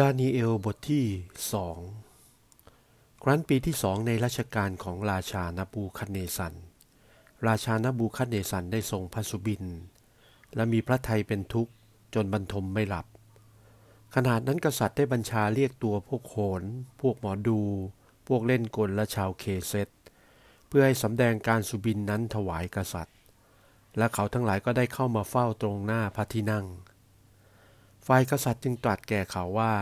ดานิเอลบทที่สองครั้นปีที่สองในรัชกาลของราชานาบูคัดเนสัน ราชานาบูคัดเนสันได้ทรงพระสุบิน และมีพระไทยเป็นทุกข์จนบรรทมไม่หลับ ขนาดนั้นกษัตริย์ได้บัญชาเรียกตัวพวกโขน พวกหมอดู พวกเล่นกลและชาวเคเซตเพื่อให้สำแดงการสุบินนั้นถวายกษัตริย์ และเขาทั้งหลายก็ได้เข้ามาเฝ้าตรงหน้าพระที่นั่ง ฝ่ายกษัตริย์จึงตรัสแก่เขาว่า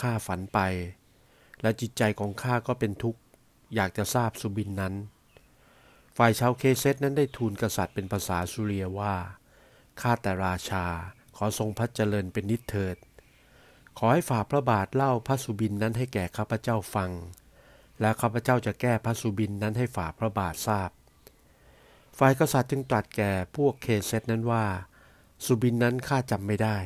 ข้าฝันไป และจิตใจของข้าก็เป็นทุกข์ อยากจะทราบสุบินนั้น ฝ่ายชาวเคเซตนั้นได้ทูลกษัตริย์เป็นภาษาสุเรียว่าข้าแต่ราชาขอทรงพระเจริญเป็นนิเถิด ขอให้ฝ่าพระบาทเล่าพระสุบินนั้นให้แก่ข้าพเจ้าฟัง และข้าพเจ้าจะแก้พระสุบินนั้นให้ฝ่าพระบาททราบ ฝ่ายกษัตริย์จึงตรัสแก่พวกเคเซตนั้นว่า สุบินนั้นข้าจำไม่ได้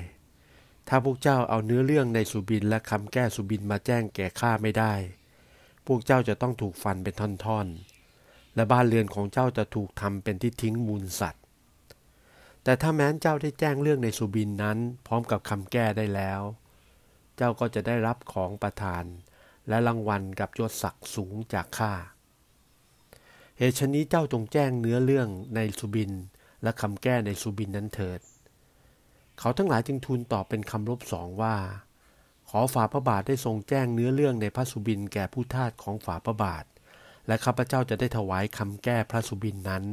ถ้าพวกเจ้าเอาเนื้อเรื่องในสุบินและคำแก้สุบินมาแจ้งแก่ข้าไม่ได้ พวกเจ้าจะต้องถูกฟันเป็นท่อนๆ และบ้านเรือนของเจ้าจะถูกทำเป็นที่ทิ้งมูลสัตว์ แต่ถ้าแม้นเจ้าได้แจ้งเรื่องในสุบินนั้น พร้อมกับคำแก้ได้แล้ว เจ้าก็จะได้รับของประทาน และรางวัลกับยศศักดิ์สูงจากข้า เหตุชนี้เจ้าจงแจ้งเนื้อเรื่องในสุบินและคำแก้ในสุบินนั้นเถิด เขาทั้งหลายจึงทูลตอบเป็นคำรบสองว่า ขอฝ่าพระบาทได้ทรงแจ้งเนื้อเรื่องในพระสุบินแก่ผู้ทาสของฝ่าพระบาท และข้าพเจ้าจะได้ถวายคำแก้พระสุบินนั้น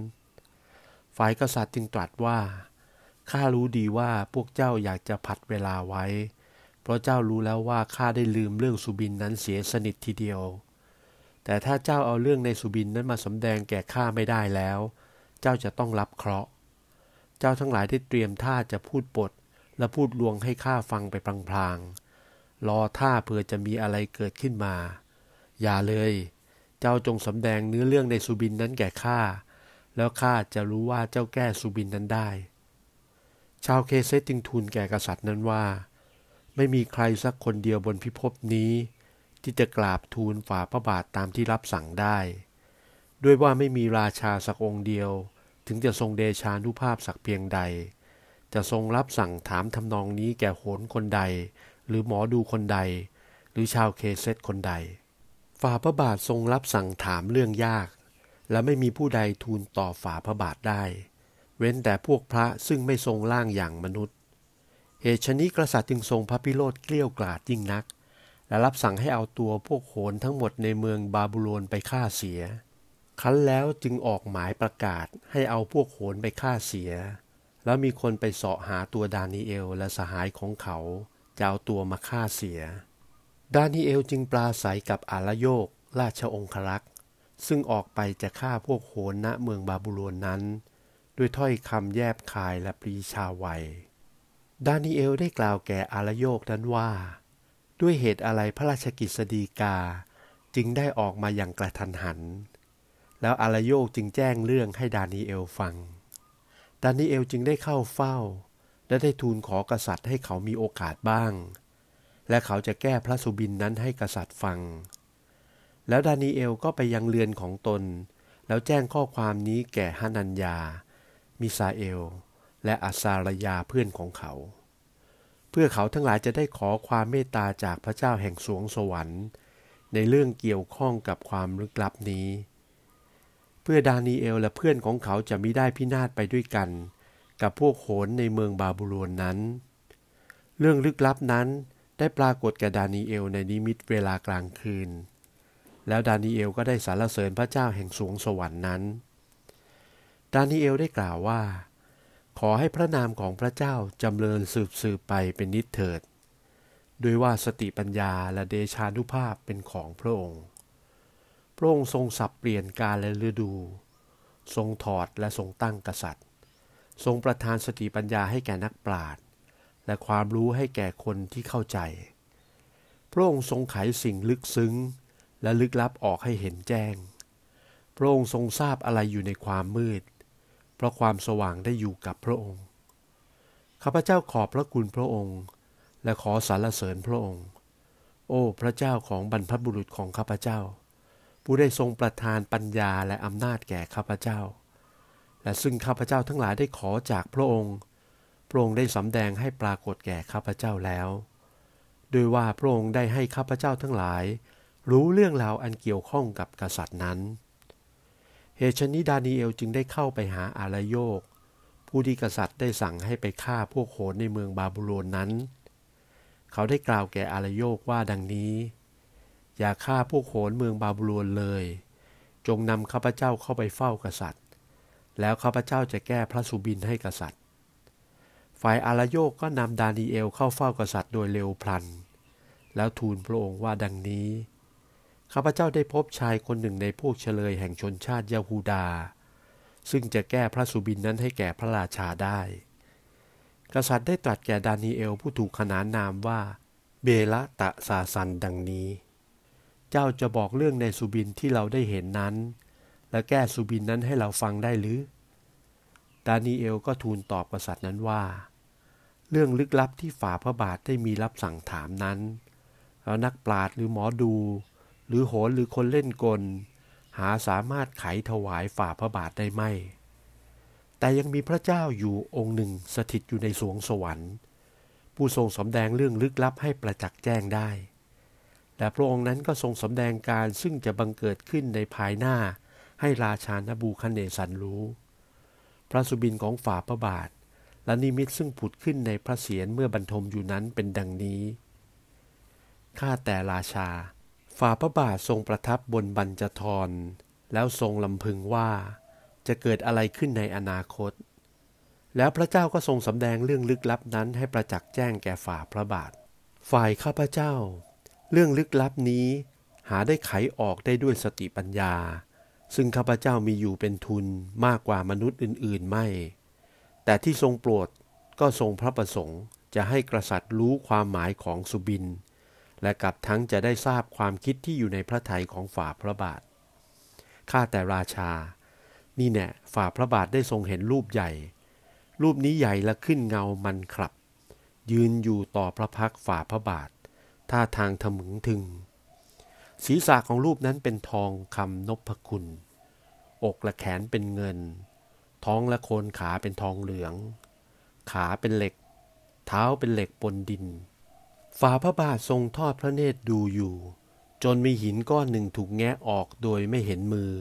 ฝ่ายกษัตริย์จึงตรัสว่าข้ารู้ดีว่าพวกเจ้าอยากจะผัดเวลาไว้ เพราะเจ้ารู้แล้วว่าข้าได้ลืมเรื่องสุบินนั้นเสียสนิททีเดียว แต่ถ้าเจ้าเอาเรื่องในสุบินนั้นมาสำแดงแก่ข้าไม่ได้แล้ว เจ้าจะต้องรับเคราะห์ เจ้าทั้งหลายได้เตรียมท่าจะพูดบทและพูดลวงให้ข้าฟังไปพลางๆรอท่าเพื่อจะมีอะไรเกิดขึ้นมา อย่าเลย เจ้าจงสำแดงเนื้อเรื่องในสุบินนั้นแก่ข้าแล้วข้าจะรู้ว่าเจ้าแก้สุบินนั้นได้ ชาวเคเซตจึงทูลแก่กษัตริย์นั้นว่า ไม่มีใครสักคนเดียวบนพิภพนี้ ที่จะกราบทูลฝ่าพระบาทตามที่รับสั่งได้ ด้วยว่าไม่มีราชาสักองค์เดียว ถึงจะทรงเดชานุภาพสักเพียงใด จะทรงรับสั่งถามทำนองนี้แก่โหนคนใด หรือหมอดูคนใด หรือชาวเคเซตคนใด ฝ่าพระบาททรงรับสั่งถามเรื่องยาก และไม่มีผู้ใดทูลต่อฝ่าพระบาทได้ เว้นแต่พวกพระซึ่งไม่ทรงร่างอย่างมนุษย์ เหตุชนี้กษัตริย์จึงทรงพระพิโรธเกลี้ยกล่อดยิ่งนัก และรับสั่งให้เอาตัวพวกโหนทั้งหมดในเมืองบาบูโลนไปฆ่าเสีย คั้นแล้วจึงออกหมายประกาศให้เอาพวกโขนไปฆ่าเสีย แล้วมีคนไปเสาะหาตัวดานิเอลและสหายของเขาจะเอาตัวมาฆ่าเสีย ดานิเอลจึงปลาใสกับอาลโยกราชองครักษ์ซึ่งออกไปจะฆ่าพวกโขนณเมืองบาบูลนนั้น ด้วยถ้อยคำแยบคายและปรีชาไวดานิเอลได้กล่าวแก่อาลโยกนั้นว่า ด้วยเหตุอะไรพระราชกิจสดีกาจึงได้ออกมาอย่างกระทันหัน แล้วอารโยกจึงแจ้งเรื่องให้ดานีเอลฟัง ดานีเอลจึงได้เข้าเฝ้า และได้ทูลขอกษัตริย์ให้เขามีโอกาสบ้าง และเขาจะแก้พระสุบินนั้นให้กษัตริย์ฟัง แล้วดานีเอลก็ไปยังเรือนของตน แล้วแจ้งข้อความนี้แก่ฮานัญญา มิซาเอล และอาซารยาเพื่อนของเขา เพื่อเขาทั้งหลายจะได้ขอความเมตตาจากพระเจ้าแห่งสวงสวรรค์ ในเรื่องเกี่ยวข้องกับความลึกลับนี้ พื่อดานีเอลและเพื่อนของเขาจะมิได้พินาศไปด้วยกัน กับพวกโขนในเมืองบาบูโลนนั้น เรื่องลึกลับนั้นได้ปรากฏแก่ดานีเอลในนิมิตเวลากลางคืน แล้วดานีเอลก็ได้สรรเสริญพระเจ้าแห่งสวงสวรรค์นั้น ดานีเอลได้กล่าวว่า ขอให้พระนามของพระเจ้าจำเริญสืบสืบไปเป็นนิจเถิดโดยว่าสติปัญญาและเดชานุภาพเป็นของพระองค์ พระองค์ทรงสับเปลี่ยนกาลและฤดู ทรงถอดและทรงตั้งกษัตริย์ ทรงประทานสติปัญญาให้แก่นักปราชญ์และความรู้ให้แก่คนที่เข้าใจ พระองค์ทรงไขสิ่งลึกซึ้ง และลึกลับออกให้เห็นแจ้ง พระองค์ทรงทราบอะไรอยู่ในความมืด เพราะความสว่างได้อยู่กับพระองค์ ข้าพเจ้าขอบพระคุณพระองค์ และขอสรรเสริญพระองค์ โอ้ พระเจ้าของบรรพบุรุษของข้าพเจ้า ผู้ได้ทรงประทานปัญญาและอำนาจแก่ข้าพเจ้า และซึ่งข้าพเจ้าทั้งหลายได้ขอจากพระองค์ พระองค์ได้สำแดงให้ปรากฏแก่ข้าพเจ้าแล้วโดยว่าพระองค์ได้ให้ข้าพเจ้าทั้งหลาย รู้เรื่องราวอันเกี่ยวข้องกับกษัตริย์นั้น เหตุชนี้ดานีเอลจึงได้เข้าไปหาอารโยก ผู้ที่กษัตริย์ได้สั่งให้ไปฆ่าพวกโหนในเมืองบาบูโลนนั้น เขาได้กล่าวแก่อารโยกว่าดังนี้ อย่าฆ่าพวกโหนเมืองบาบูลนเลย จงนำข้าพเจ้าเข้าไปเฝ้ากษัตริย์ แล้วข้าพเจ้าจะแก้พระสุบินให้กษัตริย์ ฝ่ายอารโยกก็นำดานีเอลเข้าเฝ้ากษัตริย์โดยเร็วพลัน แล้วทูลพระองค์ว่าดังนี้ ข้าพเจ้าได้พบชายคนหนึ่งในพวกเฉลยแห่งชนชาติยาฮูดา ซึ่งจะแก้พระสุบินนั้นให้แก่พระราชาได้ กษัตริย์ได้ตรัสแก่ดานีเอลผู้ถูกขนานนามว่า เบละตะซาซันดังนี้ เจ้าจะบอกเรื่องในสุบินที่เราได้เห็นนั้น และแก้สุบินนั้นให้เราฟังได้หรือ ดานีเอลก็ทูลตอบกษัตริย์นั้นว่า เรื่องลึกลับที่ฝ่าพระบาทได้มีรับสั่งถามนั้นแล้วนักปราดหรือหมอดู หรือโหรหรือคนเล่นกล หาสามารถไขถวายฝ่าพระบาทได้ไหมแต่ยังมีพระเจ้าอยู่องค์หนึ่งสถิตอยู่ในสวงสวรรค์ ผู้ทรงสำแดงเรื่องลึกลับให้ประจักษ์แจ้งได้ และพระองค์นั้นก็ทรงสำแดงการซึ่งจะบังเกิดขึ้นในภายหน้า ให้ราชานบูคเนสันรู้ พระสุบินของฝ่าพระบาท และนิมิตซึ่งผุดขึ้นในพระเศียรเมื่อบรรทมอยู่นั้นเป็นดังนี้ ข้าแต่ราชา ฝ่าพระบาททรงประทับบนบัญจทร แล้วทรงลำพึงว่า จะเกิดอะไรขึ้นในอนาคต แล้วพระเจ้าก็ทรงสำแดงเรื่องลึกลับนั้นให้ประจักษ์แจ้งแก่ฝ่าพระบาท ฝ่ายข้าพเจ้า เรื่องลึกลับนี้ หาได้ไขออกได้ด้วยสติปัญญา ซึ่งข้าพเจ้ามีอยู่เป็นทุนมากกว่ามนุษย์อื่น ๆ ไม่ แต่ที่ทรงโปรดก็ทรงพระประสงค์จะให้กษัตริย์รู้ความหมายของสุบิน และกับทั้งจะได้ทราบความคิดที่อยู่ในพระทัยของฝ่าพระบาท ข้าแต่ราชา นี่แน่ฝ่าพระบาทได้ทรงเห็นรูปใหญ่ รูปนี้ใหญ่และขึ้นเงามันครับ ยืนอยู่ต่อพระพักฝ่าพระบาท ท่าทางถมึงถึง ศีรษะของรูปนั้นเป็นทองคำนพคุณ อกและแขนเป็นเงิน ท้องและโคนขาเป็นทองเหลือง ขาเป็นเหล็ก เท้าเป็นเหล็กปนดินฝ่าพระบาททรงทอดพระเนตรดูอยู่ จนมีหินก้อนหนึ่งถูกแงะออกโดยไม่เห็นมือ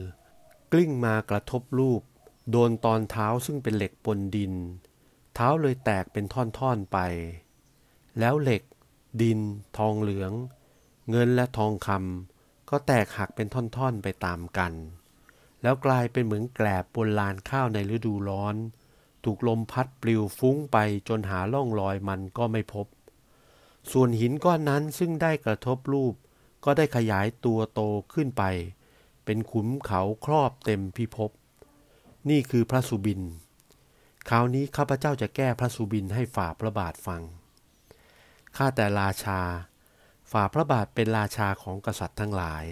กลิ้งมากระทบรูป โดนตอนเท้าซึ่งเป็นเหล็กปนดิน เท้าเลยแตกเป็นท่อนๆไป แล้วเหล็ก ดิน ทองเหลือง เงินและทองคำก็แตกหักเป็นท่อนๆไปตามกัน แล้วกลายเป็นเหมือนแกลบบนลานข้าวในฤดูร้อน ถูกลมพัดปลิวฟุ้งไปจนหาล่องรอยมันก็ไม่พบ ส่วนหินก้อนนั้นซึ่งได้กระทบรูป ก็ได้ขยายตัวโตขึ้นไป เป็นขุมเขาครอบเต็มพิภพนี่คือพระสุบินคราวนี้ข้าพเจ้าจะแก้พระสุบินให้ฝ่าพระบาทฟัง ข้าแต่ราชา ฝ่าพระบาทเป็นราชาของกษัตริย์ทั้งหลาย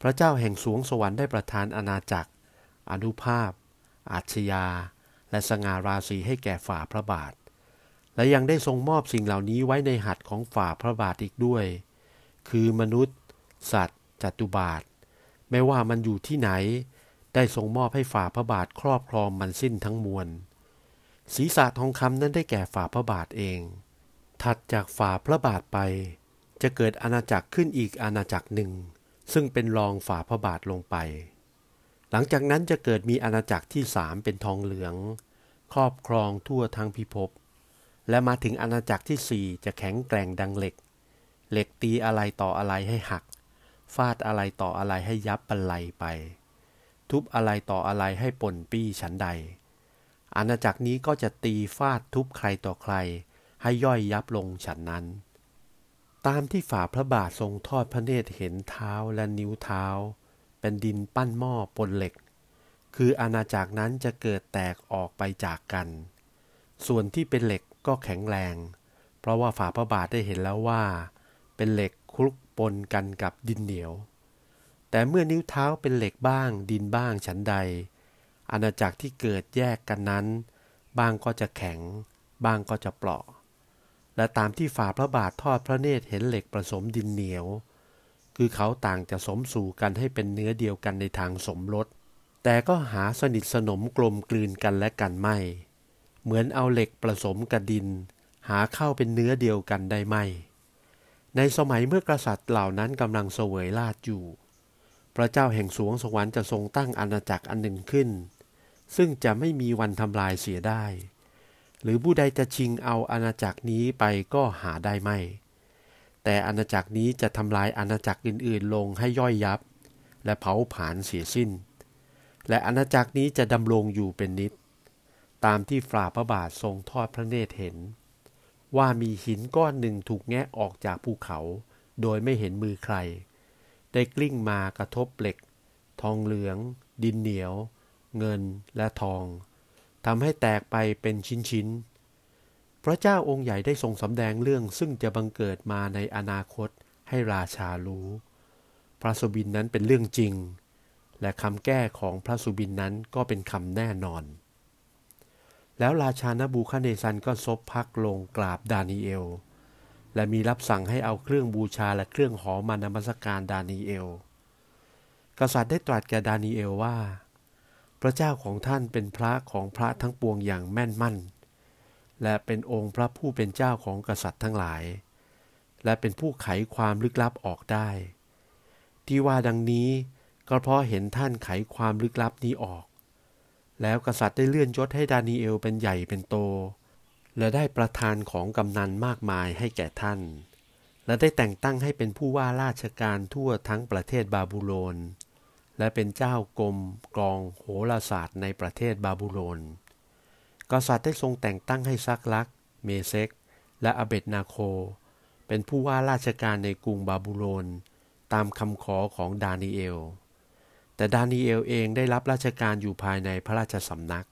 พระเจ้าแห่งสวงสวรรค์ได้ประทานอาณาจักร อนุภาพ อาชญา และสง่าราศีให้แก่ฝ่าพระบาท และยังได้ทรงมอบสิ่งเหล่านี้ไว้ในหัตถ์ของฝ่าพระบาทอีกด้วย คือมนุษย์ สัตว์ จัตุบาท ไม่ว่ามันอยู่ที่ไหน ได้ทรงมอบให้ฝ่าพระบาทครอบครองมันสิ้นทั้งมวล ศีรษะทองคำนั้นได้แก่ฝ่าพระบาทเอง ถัดจากฝ่าพระบาทไป จะเกิดอาณาจักรขึ้นอีกอาณาจักรหนึ่ง ซึ่งเป็นรองฝ่าพระบาทลงไป หลังจากนั้นจะเกิดมีอาณาจักรที่สามเป็นทองเหลือง ครอบครองทั่วทั้งพิภพและมาถึงอาณาจักรที่สี่จะแข็งแกร่งดังเหล็ก เหล็กตีอะไรต่ออะไรให้หัก ฟาดอะไรต่ออะไรให้ยับบรรลัยไป ทุบอะไรต่ออะไรให้ป่นปี้ฉันใด อาณาจักรนี้ก็จะตีฟาดทุบใครต่อใคร ให้ย่อยยับลงฉันนั้น ตามที่ฝ่าพระบาททรงทอดพระเนตรเห็นเท้าและนิ้วเท้า เป็นดินปั้นหม้อปนเหล็ก คืออาณาจักรนั้นจะเกิดแตกออกไปจากกัน ส่วนที่เป็นเหล็กก็แข็งแรง เพราะว่าฝ่าพระบาทได้เห็นแล้วว่า เป็นเหล็กคลุกปนกันกับดินเหนียว แต่เมื่อนิ้วเท้าเป็นเหล็กบ้างดินบ้างฉันใด อาณาจักรที่เกิดแยกกันนั้น บางก็จะแข็ง บางก็จะเปราะ และตามที่ฝ่าพระบาททอดพระเนตรเห็นเหล็กผสมดินเหนียว คือเขาต่างจะสมสู่กันให้เป็นเนื้อเดียวกันในทางสมรส แต่ก็หาสนิทสนมกลมกลืนกันและกันไม่ เหมือนเอาเหล็กผสมกับดิน หาเข้าเป็นเนื้อเดียวกันได้ไม่ ในสมัยเมื่อกษัตริย์เหล่านั้นกำลังเสวยราชอยู่ พระเจ้าแห่งสวงสวรรค์จะทรงตั้งอาณาจักรอันหนึ่งขึ้น ซึ่งจะไม่มีวันทำลายเสียได้ หรือผู้ใดจะชิงเอาอาณาจักรนี้ไปก็หาได้ไม่ แต่อาณาจักรนี้จะทำลายอาณาจักรอื่นๆ ลงให้ย่อยยับ และเผาผลาญเสียสิ้น และอาณาจักรนี้จะดำรงอยู่เป็นนิจตามที่ฝ่าพระบาททรงทอดพระเนตรเห็น ว่ามีหินก้อนหนึ่งถูกแงะออกจากภูเขา โดยไม่เห็นมือใคร ได้กลิ้งมากระทบเหล็ก ทองเหลือง ดินเหนียว เงินและทอง ทำให้แตกไปเป็นชิ้นๆ พระเจ้าองค์ใหญ่ได้ทรงสำแดงเรื่องซึ่งจะบังเกิดมาในอนาคตให้ราชารู้ พระสุบินนั้นเป็นเรื่องจริง และคำแก้ของพระสุบินนั้นก็เป็นคำแน่นอน แล้วราชานบูคาเนซันก็ซบพักลงกราบดานีเอล และมีรับสั่งให้เอาเครื่องบูชาและเครื่องหอมมานมัสการดานีเอล กษัตริย์ได้ตรัสแก่ดานีเอลว่า พระเจ้าของท่านเป็นพระของพระทั้งปวงอย่างแม่นมั่น และเป็นองค์พระผู้เป็นเจ้าของกษัตริย์ทั้งหลาย และเป็นผู้ไขความลึกลับออกได้ ที่ว่าดังนี้ก็เพราะเห็นท่านไขความลึกลับนี้ออก แล้วกษัตริย์ได้เลื่อนยศให้ดานีเอลเป็นใหญ่เป็นโต และได้ประทานของกำนันมากมายให้แก่ท่าน และได้แต่งตั้งให้เป็นผู้ว่าราชการทั่วทั้งประเทศบาบิโลน และเป็นเจ้ากรมกรองโหราศาสตร์ในประเทศบาบิโลน กษัตริย์ได้ทรงแต่งตั้งให้ชัดรัค เมชาค และอาเบดเนโก เป็นผู้ว่าราชการในกรุงบาบิโลน ตามคำขอของดานีเอล แต่ดานีเอลเองได้รับราชการอยู่ภายในพระราชสำนัก